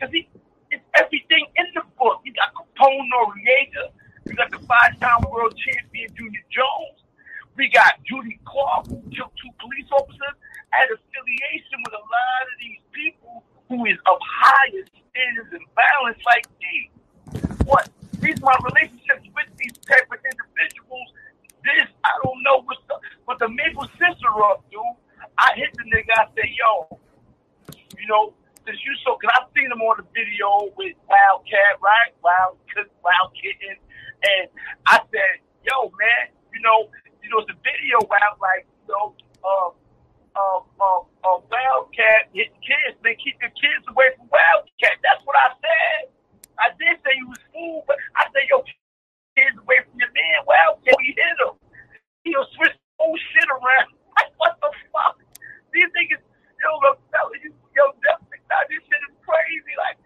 because he it's everything in the book. You got Capone Noreaga, you got the five-time world champion Junior Jones, we got Judy Clark who killed two police officers, had affiliation with a lot of these people who is of higher standards and balance like me. What? These my relationships with these type of individuals. This I don't know what the what the maple sister up, dude. I hit the nigga. I said, yo, you know, since you so, cause I've seen him on the video with Wildcat, right? Wild, Wild Kitten, and I said, yo, man, you know, you know, it's a video where like, you know, uh, uh, uh, uh, Wildcat hitting kids. They keep the kids away from Wildcat. That's what I said. I did say he was fool, but I said, yo, kids away from your man. Wildcat, we hit him. He'll switch whole shit around. Like, what the fuck? These niggas, yo, you, yo, definitely, now this shit is crazy. Like,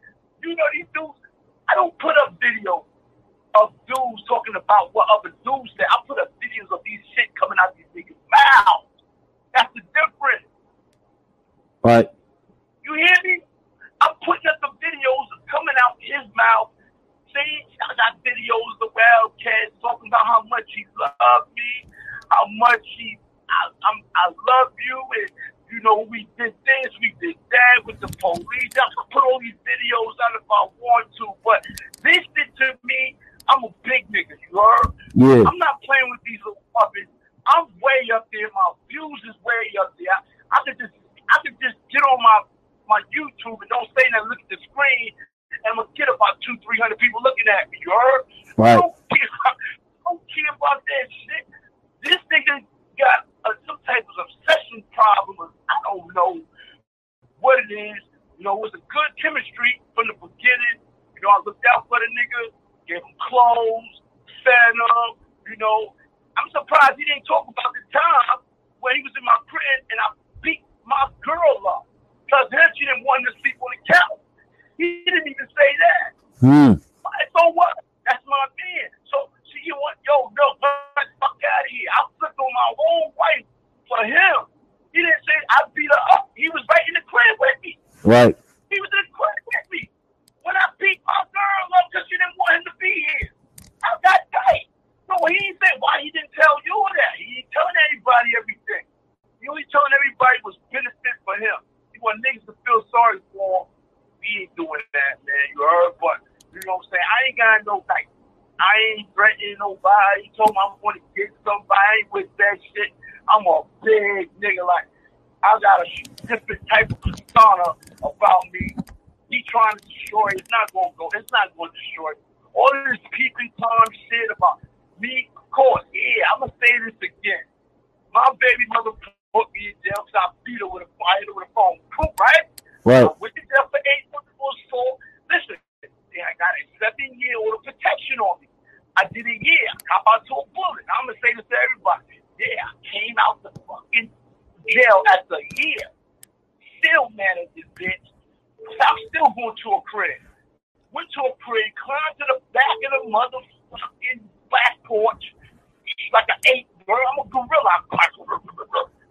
you know, these dudes, I don't put up videos of dudes talking about what other dudes say. I put up videos of these shit coming out these niggas' mouths. That's the difference. Right. You hear me? I'm putting up the videos coming out his mouth. See, I got videos of the Wildcat talking about how much he loved me, how much he I, I'm, I love you, and you know we did this, we did that with the police. I could put all these videos out if I want to, but this did to me. I'm a big nigga, you heard? Yeah. I'm not playing with these little puppets. I'm way up there. My views is way up there. I, I could just, I could just get on my my YouTube and don't say nothing. Look at the screen, and I'm get about two, three hundred people looking at me. You heard? Right. I don't care, I don't care about that shit. This nigga got uh, some type of obsession problem. I don't know what it is. You know, it was a good chemistry from the beginning. You know, I looked out for the nigga, gave him clothes, fed him. You know, I'm surprised he didn't talk about the time when he was in my crib and I beat my girl up. Because then she didn't want to sleep on the couch. He didn't even say that. Hmm. So what? That's my man. You want, yo, no, get the fuck out of here. I flipped on my own wife for him. He didn't say I beat her up. He was right in the crib with me. Right. He was in the crib with me. When I beat my girl up because she didn't want him to be here. I got tight. So he said why he didn't tell you that. He ain't telling anybody everything. He only telling everybody was benefit for him. He want niggas to feel sorry for him. He ain't doing that, man. You heard? But you know what I'm saying? I ain't got no like I ain't threatening nobody. He told me I'm going to get somebody with that shit. I'm a big nigga. Like, I got a different type of persona about me. He trying to destroy it. It's not going to go. It's not going to destroy. All this peeping Tom shit about me, of course, yeah, I'm going to say this again. My baby mother put me in jail because I beat her with a fire with a phone. Cool, right? Right went to jail for eight months for assault. Listen, yeah, I got a seven year order of protection on me. I did a year. I cop out to a bullet. I'm gonna say this to everybody. Yeah, I came out the fucking jail after a year. Still managed this bitch. I'm still going to a crib. Went to a crib, climbed to the back of the motherfucking back porch. Like an eight girl. I'm a gorilla. I'm like,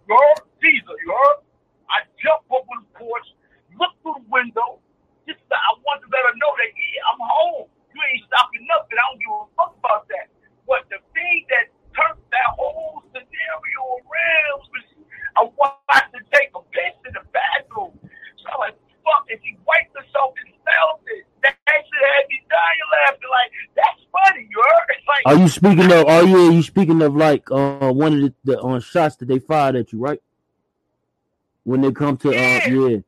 girl, Caesar, you heard? I jump up on the porch, look through the window. Just I want to let her know that yeah, I'm home. You ain't stopping nothing. I don't give a fuck about that. But the thing that turned that whole scenario around was I watched her take a piss in the bathroom. So I'm like, fuck, and she wiped herself and felt it. That shit had me dying laughing. Like, that's funny, you heard? It's like, Are you speaking of? Are you? Are you speaking of like uh one of the, the uh, shots that they fired at you, right? When they come to uh Yeah. yeah,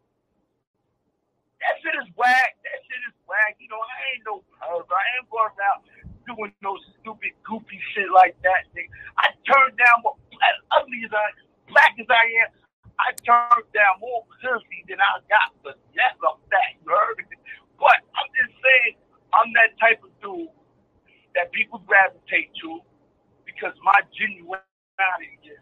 that shit is whack. That shit is whack. You know, I ain't no perv. I ain't going around doing no stupid, goofy shit like that. Nigga. I turned down more, as ugly as I, black as I am. I turned down more pussy than I got, but that's a fact. You heard me? But I'm just saying, I'm that type of dude that people gravitate to because my genuality is,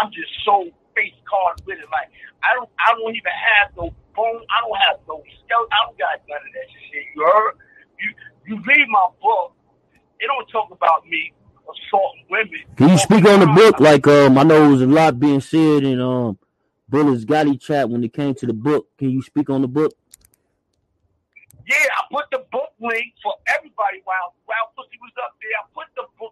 I'm just so face card with it. Like I don't, I don't even have no bone. I don't have no skeleton. I don't got none of that shit. You heard? You, you read my book. It don't talk about me assaulting women. Can you speak on the book? Like um, I know there was a lot being said in um, Bullet's Gotti chat when it came to the book. Can you speak on the book? Yeah, I put the book link for everybody while while Pussy was up there. I put the book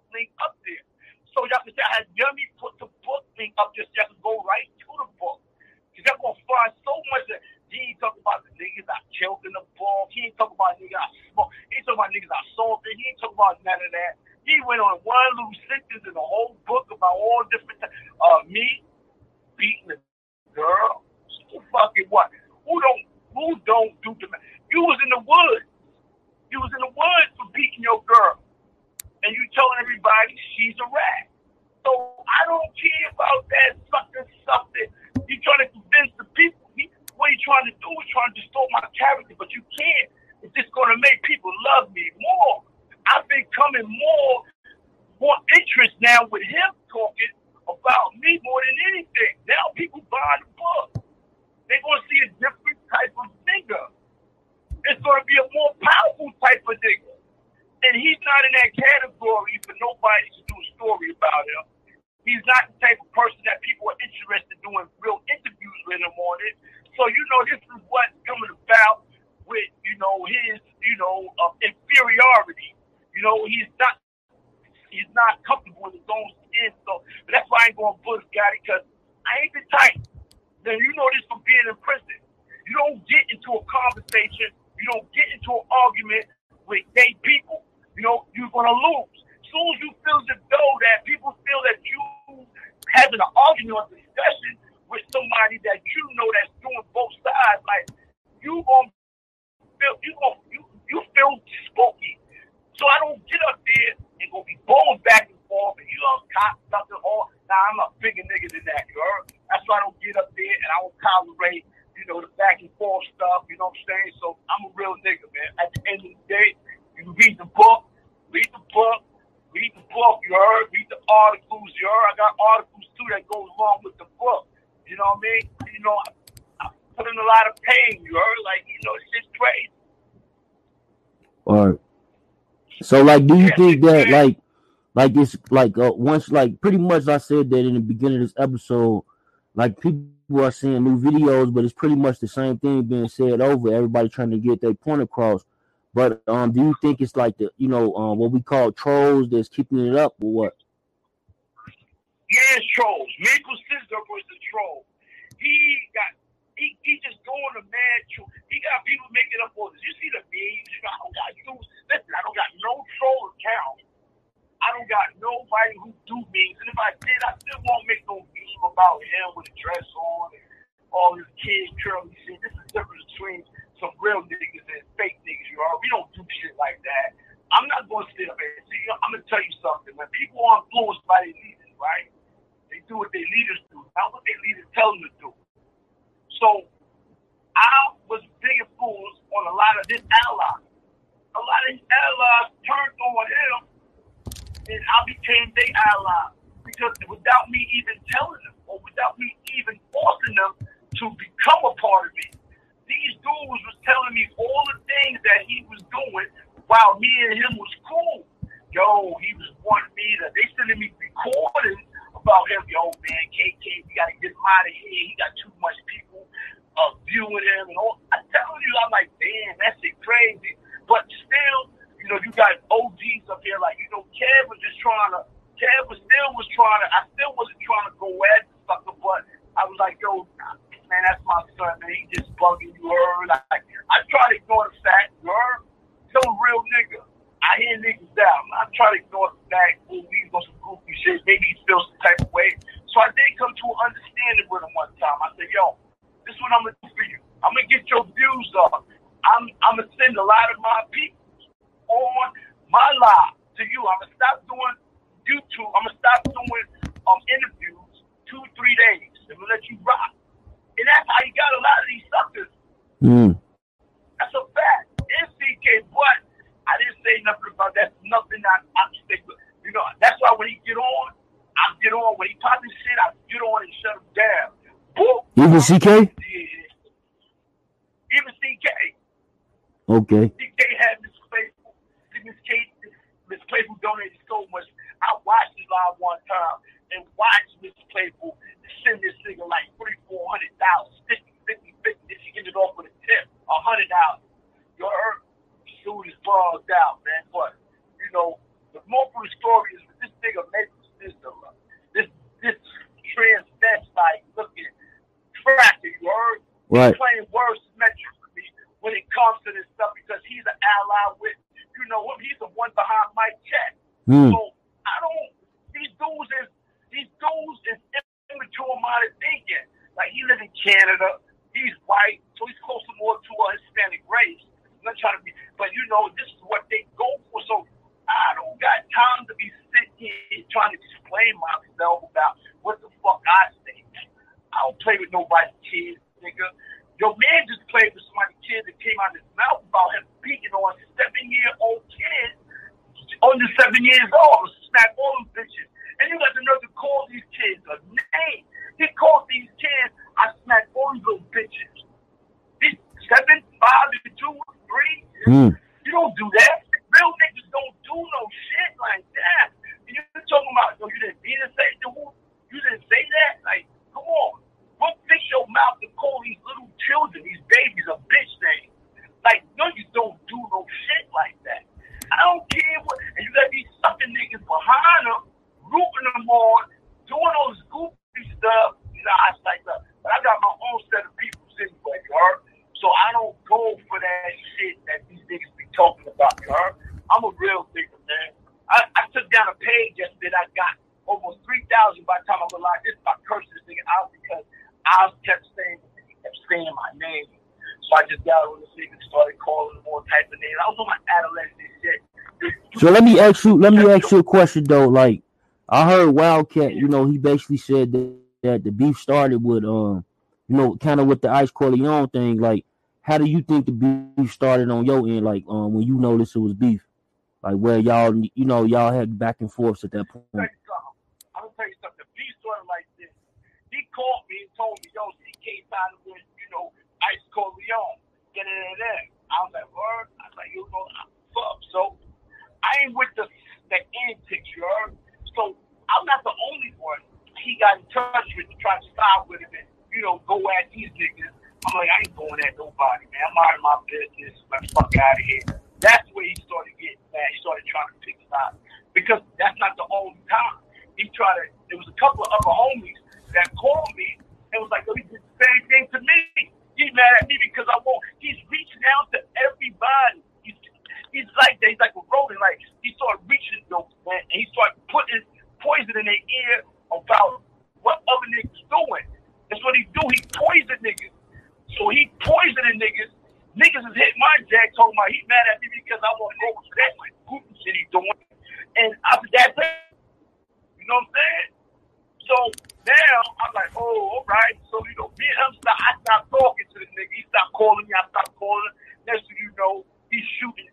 He's not the type of person that people are interested in doing real interviews with him on it. So, you know, this is what's coming about with, you know, his, you know, uh, inferiority. You know, he's not he's not comfortable in his own skin. So that's why I ain't going to bully Gotti because I ain't the type. Then you know this from being in prison. You don't get into a conversation. You don't get into an argument with gay people you know, you're going to lose. Soon as you feel the though that people feel that you having an argument or discussion with somebody that you know that's doing both sides, like you gonna feel you gonna you, you feel spooky. So I don't get up there and go be going back and forth and you don't cop nothing all now I'm a bigger nigga than that, you heard? That's why I don't get up there and I don't tolerate, you know, the back and forth stuff, you know what I'm saying? So I'm a real nigga, man. At the end of the day, you read the book, read the book, read the book, you heard, read the articles, you heard. I got articles too that goes along with the book. You know what I mean? You know, I, I put in a lot of pain, you heard, like, you know, it's just crazy. All right. So like do you think that like like it's like uh, once like pretty much I said that in the beginning of this episode, like people are seeing new videos, but it's pretty much the same thing being said over. Everybody trying to get their point across. But um, do you think it's like the you know um, what we call trolls that's keeping it up or what? Yeah, trolls. Maple Scissor was the troll. He got he, he just doing a mad troll. He got people making up for this. You see the memes? You know, I don't got you. Listen, I don't got no troll account. I don't got nobody who do memes. And if I did, I still won't make no meme about him with a dress on and all his kids curly shit. This is the difference between some real niggas and fake niggas, you know. We don't do shit like that. I'm not going to sit up and see. You. I'm going to tell you something. When people are influenced by their leaders, right? They do what their leaders do, not what their leaders tell them to do. So I was big influenced on a lot of his allies. A lot of these allies turned on him, and I became their ally because without me even telling them, or without me even forcing them to become a part of me, these dudes was telling me all the things that he was doing while me and him was cool. Yo, he was wanting me to, they sending me recordings about him. Yo, man, KK, we got to get him out of here. He got too much people uh, viewing him. And all. I'm telling you, I'm like, damn, that's it crazy. But still, you know, you got OGs up here. Like, you know, Kev was just trying to, Kev was still was trying to, I still wasn't trying to go at the sucker, but I was like, yo, man, that's my son, man. He just bugging you, heard. Like, I try to ignore the fact, heard? Tell a real nigga. I hear niggas down. I try to ignore the fact, oh, he's on some goofy shit. Maybe he feels some type of way. So I did come to an understanding with him one time. I said, yo, this is what I'm going to do for you. I'm going to get your views up. I'm, I'm going to send a lot of my people on my live to you. I'm going to stop doing YouTube. I'm going to stop doing um, interviews two, three days. I'm going to let you rock. And that's how you got a lot of these suckers. Mm. That's a fact. NCK, but I didn't say nothing about that. Nothing I, I'm stick with. You know, that's why when he get on, I get on. When he his shit, I get on and shut him down. Boom. Even CK? Yeah. Even CK. Okay. CK had Miss Playful. Miss Kate, Miss Playful donated so much. I watched his live one time and watched Miss Playful send this nigga like three, four hundred dollars, fifty, fifty, fifty. If she ended off with a tip, a hundred dollars. You heard? Dude is bugged out, man. But you know, the moral of the story is this nigga makes this this this transvestite looking cracker, you heard? Right. He's playing worse metrics for me when it comes to this stuff because he's an ally with you know him. He's the one behind Mike Check. Hmm. So I don't. These dudes is dudes is immature minded thinking. Like he lives in Canada. He's white, so he's closer more to a Hispanic race. I'm not trying to be, but you know this is what they go for. So I don't got time to be sitting here trying to explain myself about what the fuck I think. I don't play with nobody's kids, nigga. Your man just played with somebody's kid that came out of his mouth about him beating on a seven year old kid under seven years old. Smack all them bitches. And you got the nerve to call these kids a name. He called these kids, I smack all these little bitches. These seven, five, and two, three. Hmm. You don't do that. Real niggas don't do no shit like that. And you're talking about, no, you didn't mean to say the? You didn't say that? Like, come on. Don't fix your mouth to call these little children, these babies, a bitch name. Like, no, you don't do no shit like that. I don't care what, and you got these sucking niggas behind them, rooting them on, doing all this goofy stuff. You know, I was like, look, but I got my own set of people anyway, you heard? So I don't go for that shit that these niggas be talking about, you heard? I'm a real nigga, man. I, I took down a page yesterday that I got almost 3,000 by the time I realized this, I cursed this nigga out because I kept saying, he kept saying my name. So I just got on the thing and started calling him all type of names. I was on my adolescent shit. So let me ask you. Let me ask you a question though. Like I heard Wildcat. You know, he basically said that, that the beef started with um, you know, kind of with the Ice Corleone thing. Like, how do you think the beef started on your end? Like, um, when you noticed it was beef, like where y'all, you know, y'all had back and forth at that point. I'm gonna tell you something. The beef started like this. He called me and told me, "Yo, CK signed with you know Ice Corleone." Da da da da. I was like, "Word." I was like, "You know, I'm fuck." So I ain't with the the antics, you heard? So I'm not the only one he got in touch with to try to style with him and, you know, go niggas. I'm like, I ain't going at nobody, man. I'm out of my business. Let's fuck out of here. That's where he started getting mad. He started trying to pick sides. Because that's not the only time. He tried to, there was a couple of other homies that called me and was like, yo, he did the same thing to me. He's mad at me because I won't. He's reaching out to everybody. He's, he's like that. He's like a rodent. Like, he started reaching those, man, and he started putting poison in their ear about what other niggas doing. That's what he do. He poison niggas. So he poisoning niggas. Niggas is hitting my jack talking about he mad at me because I want to go with that like goofy shit he doing. And after that, you know what I'm saying? So now I'm like, oh, all right. So you know, me and him stop. I stopped talking to the nigga. He stopped calling me. Stopped Next thing you know, he's shooting,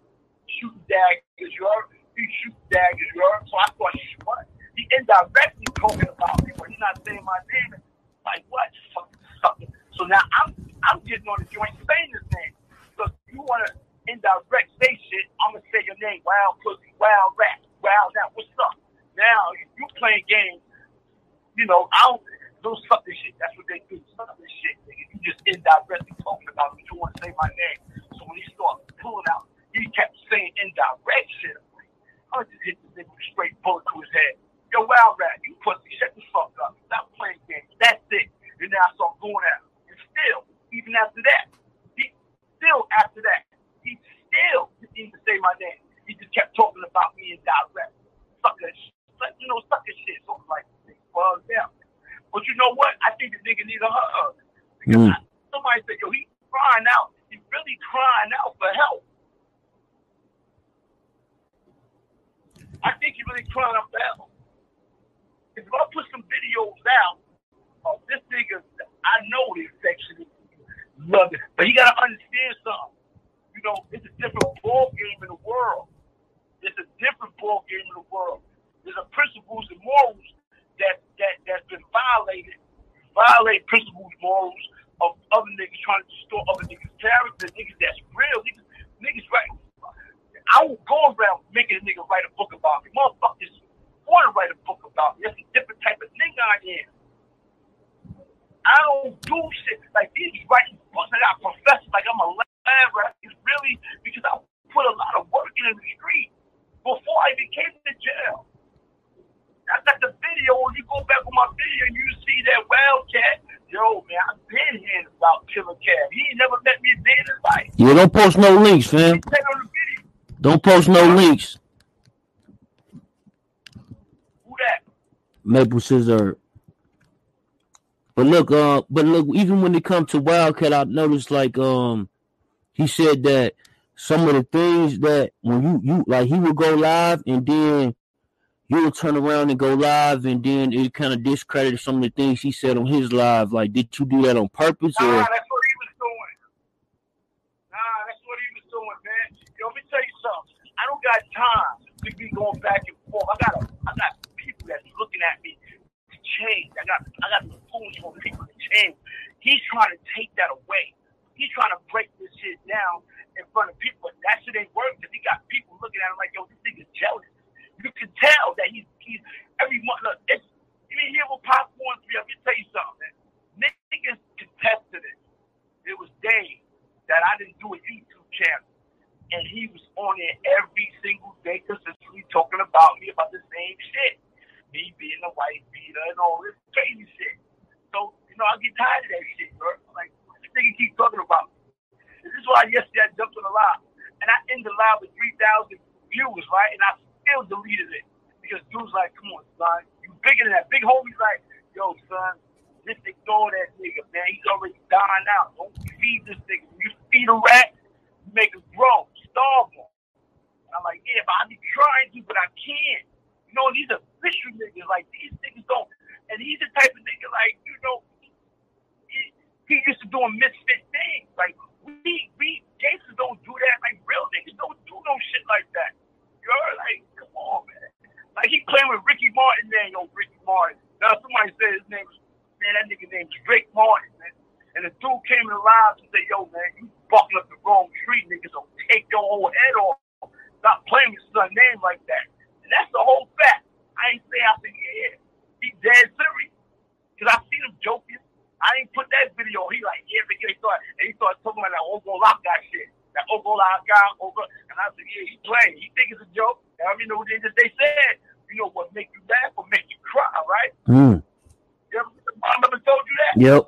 shooting daggers. You heard? He's shooting daggers. You heard? So I thought, what? He indirectly talking about me, but he's not saying my name. Like what? Fucking sucker. So now I'm I'm getting on the joint saying his name. So if you want to indirect say shit, I'm gonna say your name. Wild pussy, wild rat, wild now. What's up? Now you, you playing games. You know I don't do sucker shit. That's what they do. Sucker shit, nigga. You just indirectly talking about me. You want to say my name. So when he started pulling out, he kept saying indirect shit. I just hit the nigga with a straight bullet to his head. Yo, wild rat, you pussy, shut the fuck up. Stop playing games. That's it. And then I started going at him. And still, even after that, he still after that, he still didn't even say my name. He just kept talking about me in direct. Sucker shit. You know, sucker shit. So I'm like, well, yeah. But you know what? I think the nigga need a hug. Because Mm. I, somebody said, yo, he's crying out. He's really crying out for help. I think he's really crying out help. If I put some videos out of this nigga, I know the infection love it. But he gotta understand something. You know, it's a different ball game in the world. It's a different ball game in the world. There's a principles and morals that that that's been violated. Violate principles, morals of other niggas trying to distort other niggas' character, niggas that's real, niggas, niggas write. I won't go around making a nigga write a book about me. Motherfuckers want to write a book about me. That's a different type of nigga I am. I don't do shit like these writing books. I got professors like I'm a lab rat. It's really because I put a lot of work in the street before I became came jail. I got the video. When you go back on my video, you see that wildcat Killer Cab. He ain't never met me a day in his life. Yeah, don't post no links, fam. He said on the video. Don't post no links. Who that? Maple Scissor. But look, uh, but look, even when it comes to Wildcat, I noticed like um he said that some of the things that when you you like he would go live and then you would turn around and go live and then it kind of discredited some of the things he said on his live. Like, did you do that on purpose Nah, or? that's what he was doing. Nah, that's what he was doing, man. Yo, let me tell you something. I don't got time to be going back and forth. I got a, I got people that's looking at me to change. I got I got fools for people to change. He's trying to take that away. He's trying to break this shit down in front of people. But that shit ain't working because he got people looking at him like, yo, this nigga's jealous. You can tell that he's he's every month. Look, it's, you hear what three. Let me tell you something, man. Niggas contest it. It was days that I didn't do a YouTube channel, and he was on it every single day consistently talking about me about the same shit. Me being a white beater and all this crazy shit. So, you know, I get tired of that shit, bro. Like, this nigga keep talking about me. This is why yesterday I jumped on the live. And I ended the live with 3,000 viewers, right? And I still deleted it. Because dude's like, come on, son. You bigger than that. Big homie's like, yo, son, just ignore that nigga, man. He's already dying out. Don't feed this nigga. When you feed a rat, you make him grow. Starve him. I'm like, yeah, but I be trying to, but I can't. You know, these are vicious niggas. Like, these niggas don't. And he's the type of nigga, like, you know, he, he used to doing misfit things. Like, we, we gangsters don't do that. Like, real niggas don't do no shit like that. Know, like, come on, man. Like, he playing with Ricky Martin, man. Yo, Ricky Martin. Now, somebody said his name was, man, that nigga name's Drake Martin, man. And the dude came in the live and said, yo, man, you fucking up the wrong tree. Niggas will take your whole head off. Stop playing with son name like that. And that's the whole fact. I ain't say I said, yeah, he dead serious. Because I seen him joking. I ain't put that video. He like, yeah, but he started, and he started talking about that Lock guy shit. That Ogo Lock guy, Ogo. And I said, yeah, he playing. He think it's a joke. I mean, you know what they, they said? You know what make you laugh or make you cry, right? Mm. Mom ever told you that? Yep.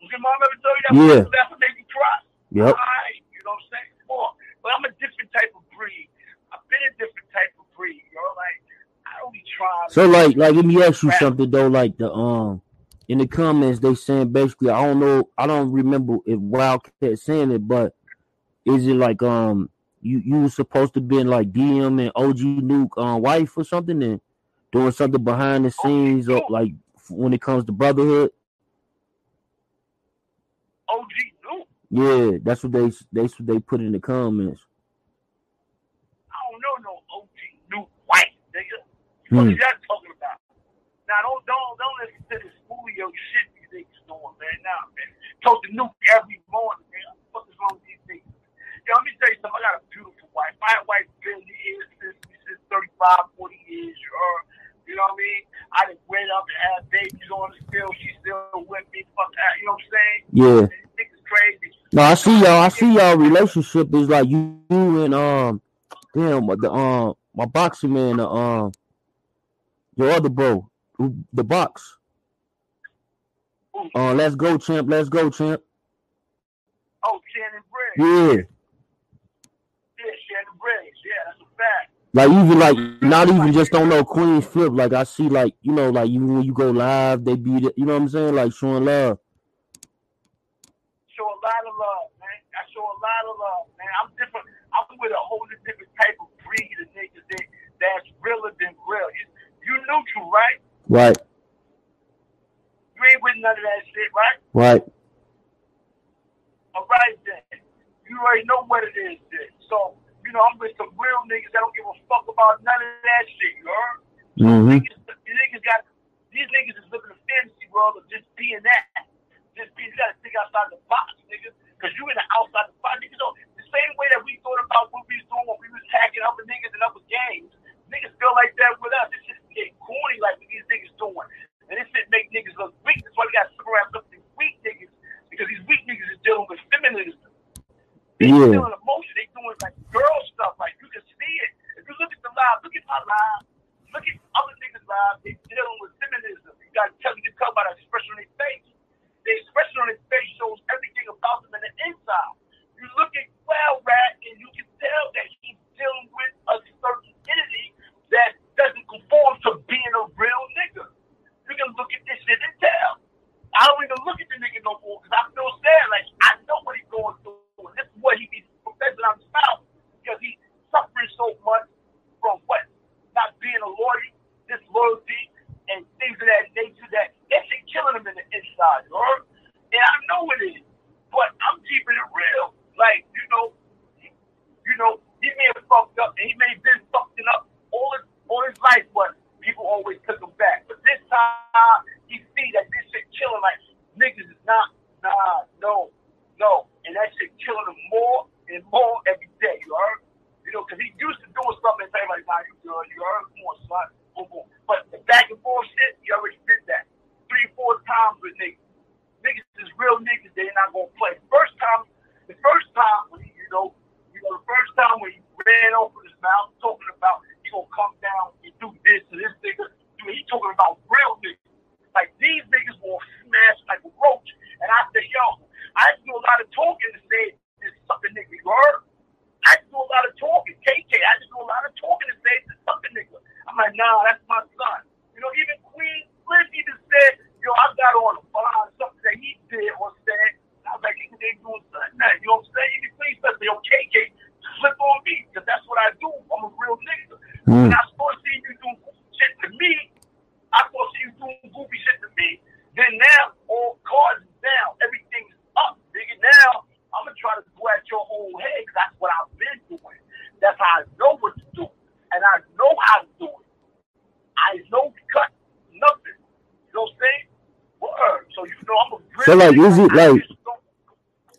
Your mom ever told you that? Yeah. That's what make you cry. Yep. Right. You know what I'm saying? More. But I'm a different type of breed. I've been a different type of breed. You know, like I don't be trying. So like like let me ask you something though, like the um in the comments they saying basically I don't know I don't remember if Wildcat saying it, but is it like um you you were supposed to be in like DM and OG Nuke um wife or something and doing something behind the scenes or like when it comes to brotherhood? OG Nuke. Yeah, that's what they that's what they put in the comments. I don't know no OG Nuke white nigga. Hmm. What is that talking about? Now don't don't don't listen to this Julio shit these niggas doing, man. Nah, man. Talk to Nuke every morning, man. What the fuck is wrong with these niggas? Yo, let me tell you something. I got a beautiful wife. My wife been here since since 35, 40 years. You heard? You know what I mean? I done went up and had babies on the still. She's still with me. Fuck that. You know what I'm saying? Yeah. These niggas crazy. No, I see y'all. I see y'all relationship is like you, you and um, damn the um my boxing man, the um, your other bro, the box. Uh, let's go, champ. Let's go, champ. Oh, Shannon Briggs. Yeah, Yeah, Shannon Briggs. Yeah, that's a fact. like even like not even just on no Queens flip. Like I see, like you know, like even when you go live, they be, the- you know what I'm saying, like showing love. Show a lot of love, man. I show a lot of love, man. I'm different. I'm with a whole different type of breed of niggas that, that's realer than real. You, you neutral, right? Right, You ain't with none of that shit, right? right. All right, then. You already know what it is, then. So, you know, I'm with some real niggas that don't give a fuck about none of that shit, you heard? Mm-hmm. Niggas, these niggas got these niggas is living a fantasy world of just being that. Just being you gotta think outside the box, nigga. Cause you in the outside the box, niggas don't the same way that we thought about what we was doing when we was hacking other niggas and other gangs. Niggas feel like that with us. This shit getting corny like what these niggas doing. And this shit make niggas look weak. That's why we gotta sit around with these weak niggas. Because these weak niggas is dealing with feminism. They Yeah. feeling emotion. They doing like girl stuff. Like you can see it. If you look at the live, look at my live, look at other niggas' live. They dealing with feminism. You gotta tell you can tell by the expression on their face. The expression on their and you look at Wild Rat and you can tell that he's dealing with a certain entity that doesn't conform to about real niggas. Like these niggas will smash like a roach. And I said, yo, I do a lot of talking to say this something nigga. You heard? I do a lot of talking. KK, I just do a lot of talking to say this something nigga. I'm like, nah, that's my son. You know, even Queen Liz even said, yo, I got on a bond, something that he did or said. I was like, he ain't doing something that. You know what I'm saying? Even Queen said, yo, KK, flip on me, because that's what I do. I'm a real nigga. Mm. When I start seeing you doing shit to me, I start seeing you doing goofy shit to me, then now all cards down, everything's up, nigga. Now I'm gonna try to go at your old head because that's what I've been doing. That's how I know what to do, and I know how to do it. I know cut nothing. You know what I'm saying? Word. So you know I'm a. So like, is it like,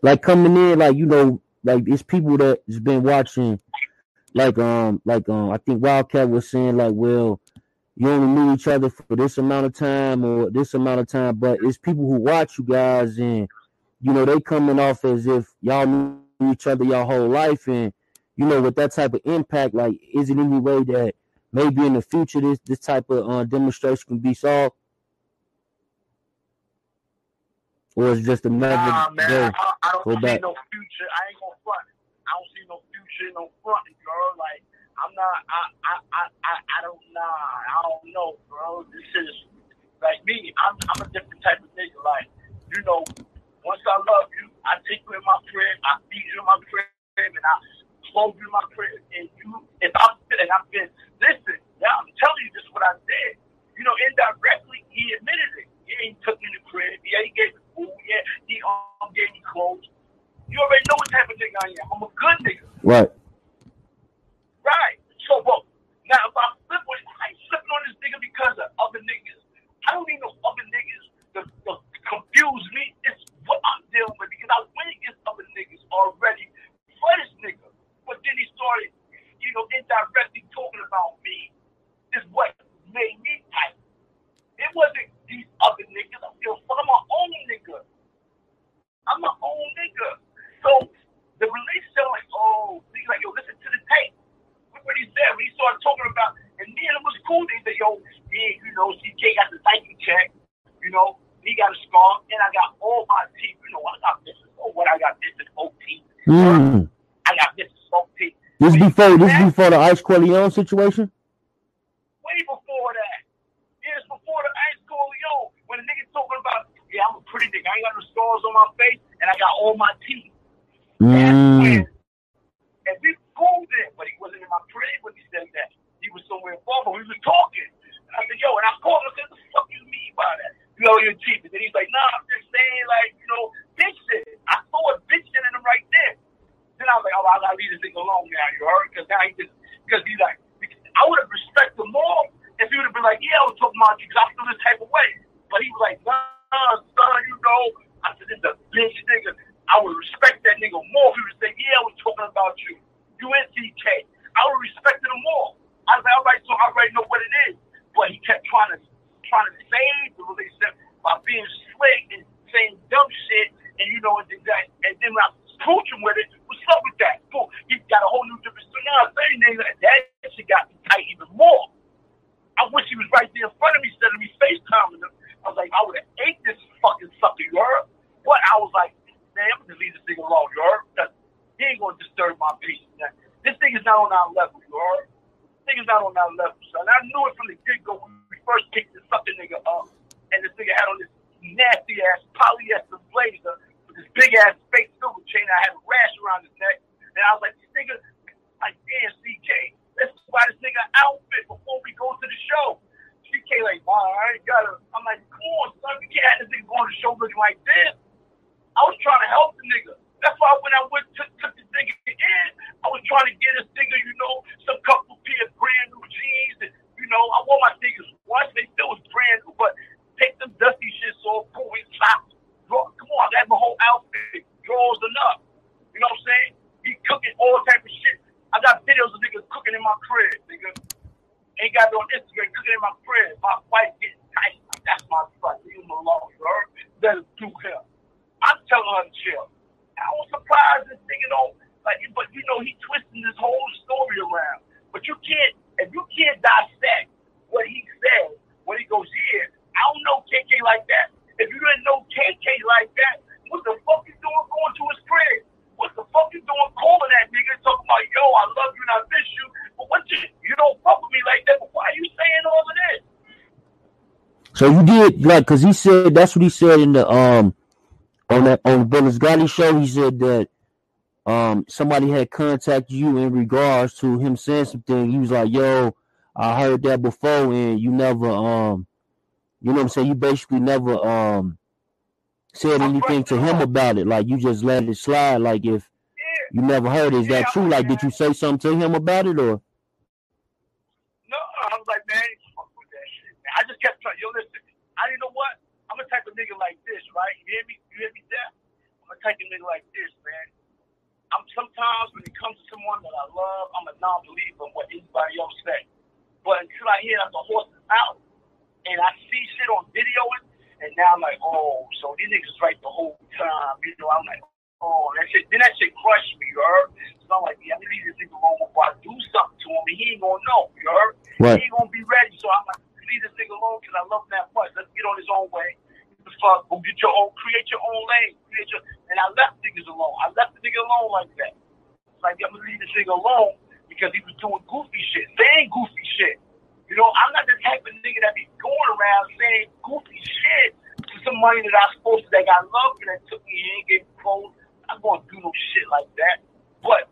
like coming in, like you know, like it's people that's been watching, like um, like um, I think Wildcat was saying like, well, you only knew each other for this amount of time or this amount of time, but it's people who watch you guys and you know, they coming off as if y'all knew each other your whole life, and you know, with that type of impact, like, is it any way that maybe in the future this this type of uh, demonstration can be solved, or it's just another nah, man, day? I, I don't see back. no future. I ain't gonna front. I don't see no future, no front, girl. Like, I'm not. I, I, I, I, don't. Nah, I don't know, bro. This is like me. I'm, I'm a different type of nigga. Like, you know, once I love you, I take you in my crib, I feed you in my crib, and I clothe you in my crib. And you, if I'm and I've been listen, now I'm telling you this what I did. You know, indirectly he admitted it. Yeah, he took me to crib. Yeah, he gave me food. Yeah, he um, gave me clothes. You already know what type of nigga I am. I'm a good nigga. Right. Right. So, but now if I flip on, I ain't on this nigga because of other niggas. I don't need no other niggas to, to confuse me. It's what I'm dealing with because I went against other niggas already for this nigga. But then he started, you know, indirectly talking about me. Is what made me tight. It wasn't these other niggas. I feel fuck. I'm my own nigga. I'm my own nigga. So the relationship, like, oh, he's like, yo, listen to the tape. Look what he said when he started talking about, and me and him was cool. He said, yo, yeah, you know, CK got the Nike check. You know, he got a scar, and I got all my teeth. You know, I got this. Oh, what I got this is OT. Mm. I got this is OT. This before this that, before the Ice Corleone situation. Way before that. Years before the Ice Corleone, when the nigga talking about, yeah, I'm a pretty nigga. I ain't got no scars on my face, and I got all my teeth. Mm. and we pulled it, but he wasn't in my crib when he said that. He was somewhere far, but we was talking. And I said, yo, and I called him and said, the fuck you mean by that? you know, your teeth. And then he's like, nah, I'm just saying, like, you know, bitch shit. I saw a bitch shit in him right there. Then I was like, I gotta leave this thing alone now, you heard? Because now he just, because he's like, I would have respected him more if he would have been like, yeah, I was talking about you because I feel this type of way. But he was like, nah, son, you know. I said, this is a bitch nigga. I would respect that nigga more if he would say, yeah, I was talking about you. You and CK. I would have respected him more. I was like, all right, so I already know what it is. But he kept trying to trying to save the relationship by being slick and saying dumb shit, and you know, and then, and then when I approach him with it, what's up with that? Boom, he got a whole new different. So now I'm saying that that shit got me tight even more. I wish he was right there in front of me instead of me FaceTiming him. I was like, I would have ate this fucking sucker, you heard? But I was like, man, I'm gonna leave this thing alone, you heard? Because he ain't gonna disturb my peace. Man. This thing is not on our level, you heard? This thing is not on our level, son. I knew it from the get go when we first picked this sucker nigga up and this nigga had on this nasty ass polyester blazer big ass fake silver chain. I had a rash around his neck, and I was like, this nigga, like, damn, CK, let's buy this nigga outfit before we go to the show. CK like, wow, I ain't gotta. I'm like, come on, son, you can't have this nigga going to the show looking like this. I was trying to help the nigga. That's why when I went to took this nigga in, I was trying to get this nigga, you know, some couple pair of brand new jeans. And, you know, I wore my sneakers once, they still was brand new, but take them dusty shits off, pull his socks. Come on, I got my whole outfit, drawers enough. You know what I'm saying? He all type of shit. I got videos of niggas cooking in my crib, nigga. Ain't got it on Instagram cooking in my crib. My wife getting tight. That's my son. Leave him alone, you heard? Let him do him. I'm telling her to chill. I was surprised this nigga don't like, but you know he twisting this whole story around. But you can't if you can't dissect what he said when he goes, yeah, I don't know KK like that. If you didn't know KK like that, what the fuck you doing going to his crib? What the fuck you doing calling that nigga talking about, yo, I love you and I miss you, but what you, you don't fuck with me like that, but why are you saying all of this? So you did like, cause he said that's what he said in the um on that on the Bullets Gotti show. He said that um somebody had contacted you in regards to him saying something. He was like, "Yo, I heard that before, and you never um, you know what I'm saying? You basically never um said anything to him about it. Like you just let it slide. Like if you never heard, is that true? Like did you say something to him about it or?" No, I was like, man, fuck with that shit. Man. I just kept trying. Yo, listen, I didn't know what. I'm a type of nigga like this, right? You hear me? You hear me, Dad? I'm a type of nigga like this, man. I'm sometimes when it comes to someone that I love, I'm a non-believer in what anybody else say. But until I hear that the horse is out, and I see shit on video, and now I'm like, oh, so these niggas right the whole time. You know, I'm like, oh, that shit. Then that shit crushed me, you heard? So I'm like, yeah, I'm gonna leave this nigga alone before I do something to him, and he ain't gonna know, you heard? Right. He ain't gonna be ready. So I'm like, leave this nigga alone because I love him that much. Let's get on his own way. Fuck, go get your own, create your own lane, create your. And I left niggas alone. I left the nigga alone like that. It's like I'm gonna leave this nigga alone because he was doing goofy shit, saying goofy shit. You know, I'm not the type of nigga that be going around saying goofy shit to somebody that I supposed to that got love and that took me in, gave me clothes. I'm gonna do no shit like that. But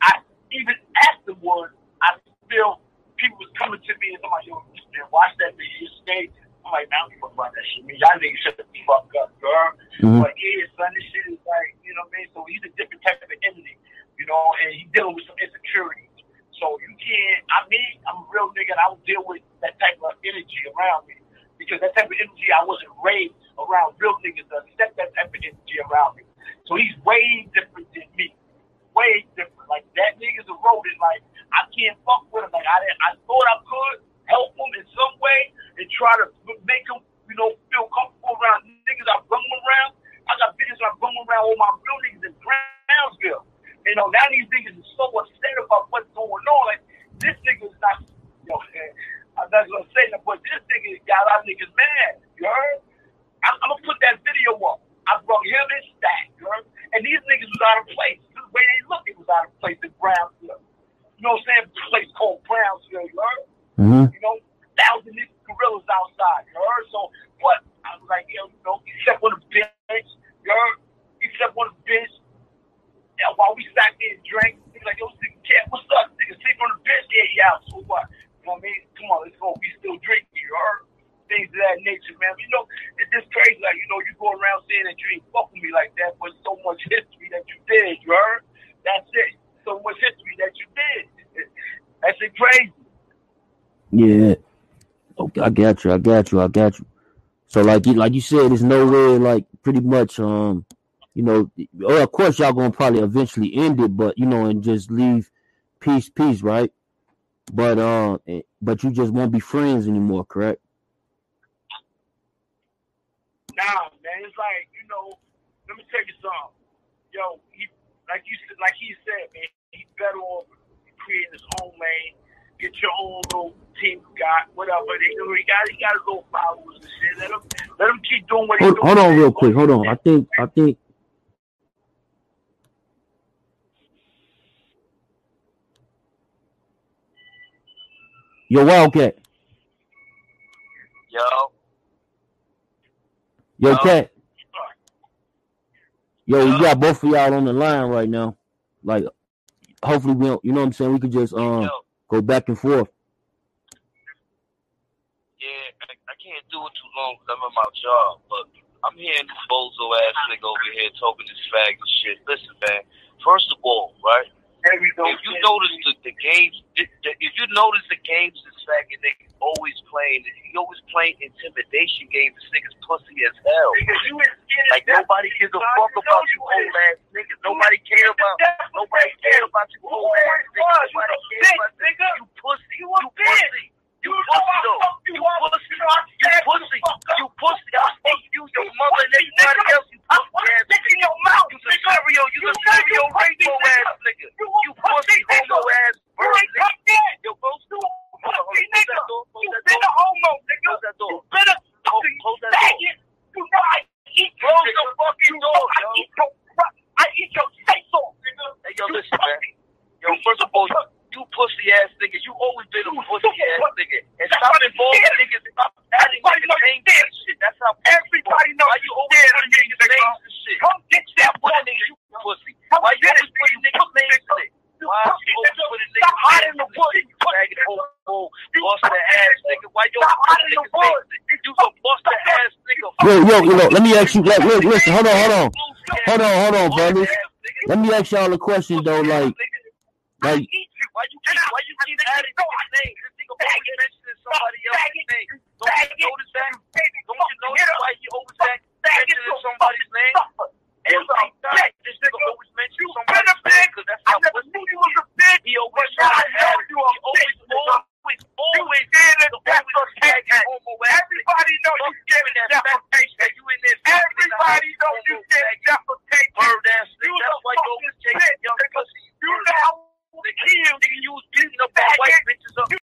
I even afterwards, I feel people was coming to me and somebody, yo, man, watch that video, stay. I'm like, I don't fuck about that shit, man. Y'all niggas shut the fuck up, girl. Mhm. But yeah, son, this shit is like, you know what I mean? So he's a different type of entity, you know, and he's dealing with some insecurities. So you can't, I mean, I'm a real nigga and I don't deal with that type of energy around me. Because that type of energy, I wasn't raised around real niggas to accept that type of energy around me. So he's way different than me. Way different. Like that nigga's a rodent. Like I can't fuck with him. Like I didn't, I thought I could help him in some way and try to make him, you know, feel comfortable around niggas I brung him around. I got niggas I brung around all my real niggas in Brownsville. You uh, know, now these niggas are so upset about what's going on. Like this nigga's not, you know, I'm not gonna say that, but this nigga got our niggas mad. You heard? I'm, I'm gonna put that video up. I brought him and Stack, you heard? And these niggas was out of place. The way they look, it was out of place in Brownsville. You know what I'm saying? A place called Brownsville, you heard? Mm-hmm. You know, thousand niggas gorillas outside, you heard? So what? I was like, yo, you know, except on the bench, you heard? Except on the bench. Yeah, while we sat there and drank, he was like, yo, nigga, cat, what's up? Nigga, sleep on the bench? Yeah, yeah, so what? You know what I mean? Come on, let's go. We still drinking, you heard? Things of that nature, man. You know, it's just crazy. Like, you know, you go around saying that you ain't fuck with me like that, but so much history that you did, you heard? That's it. So much history that you did. That's it crazy. Yeah. Okay, I got you. I got you. I got you. So like you like you said, no way like pretty much um you know or of course y'all gonna probably eventually end it, but you know and just leave peace peace right. But uh but you just won't be friends anymore, correct? Nah, man, it's like you know. Let me tell you something. Yo, he like you said, like he said, man, he's better off creating his own lane. Get your own little team you got, whatever. They do. He got, he got his little followers and shit. Let him, let him keep doing what he's Hold, doing. hold on real quick. Hold on. I think I think Yo, Wildcat. Yo, Yo, Yo. Cat. Yo, we got both of y'all on the line right now. Like, hopefully we don't, you know what I'm saying? We could just um Yo, go back and forth. yeah, I, I can't do it too long because I'm on my job, but I'm hearing this bozo ass nigga over here talking this fag and shit. Listen, man. First of all, right? there we go. If you notice the, the games, the, the, if you notice the games this faggot nigga always playing, he always playing intimidation games. This nigga's pussy as hell. Because you Like nobody gives a fuck about you old ass niggas. Nobody care about. Nobody care about you old ass nigga. You Nobody bitch, about that. nigga. You pussy. You You a bitch. pussy. You pussy though. you pussy. You know I You stabbed you pussy. the. You pussy. I fuck you, your mother, and everybody nigga. else. You pussy ass stick in nigga. your mouth, You nigga. stereo. You know stereo rainbow nigga. ass nigga. You pussy, homo nigga. ass You bird nigga. Yo, close You door. a Hold on, hold on. pussy, nigga. that door. Close You that been door. a homo, nigga. That door. You been a fucking Close that door. faggot. You know I eat Close nigga. the fucking door, I eat your. I eat your face off, nigga. Hey, yo, listen, man. Yo, first of all, you pussy ass nigga. You always been a You pussy ass pussy. nigga. And That's stop involving scared. niggas. Stop adding Everybody niggas know names and shit. That's how Everybody knows Why you you always scared putting niggas niggas, names and shit? Come get that What pussy, nigga you you pussy? Come Why you always it, putting niggas names in it? Why you always nigga. putting Stop hiding names the in pussy, it? Faggot, nigga. homo, You busted ass nigga. nigga. Why you always hiding putting the niggas names pussy. in it? You some busted ass nigga. Yo, yo, yo, let me ask you. Like, look, listen, hold on, hold on, hold on, hold on, brothers. Let me ask y'all a question though. Like,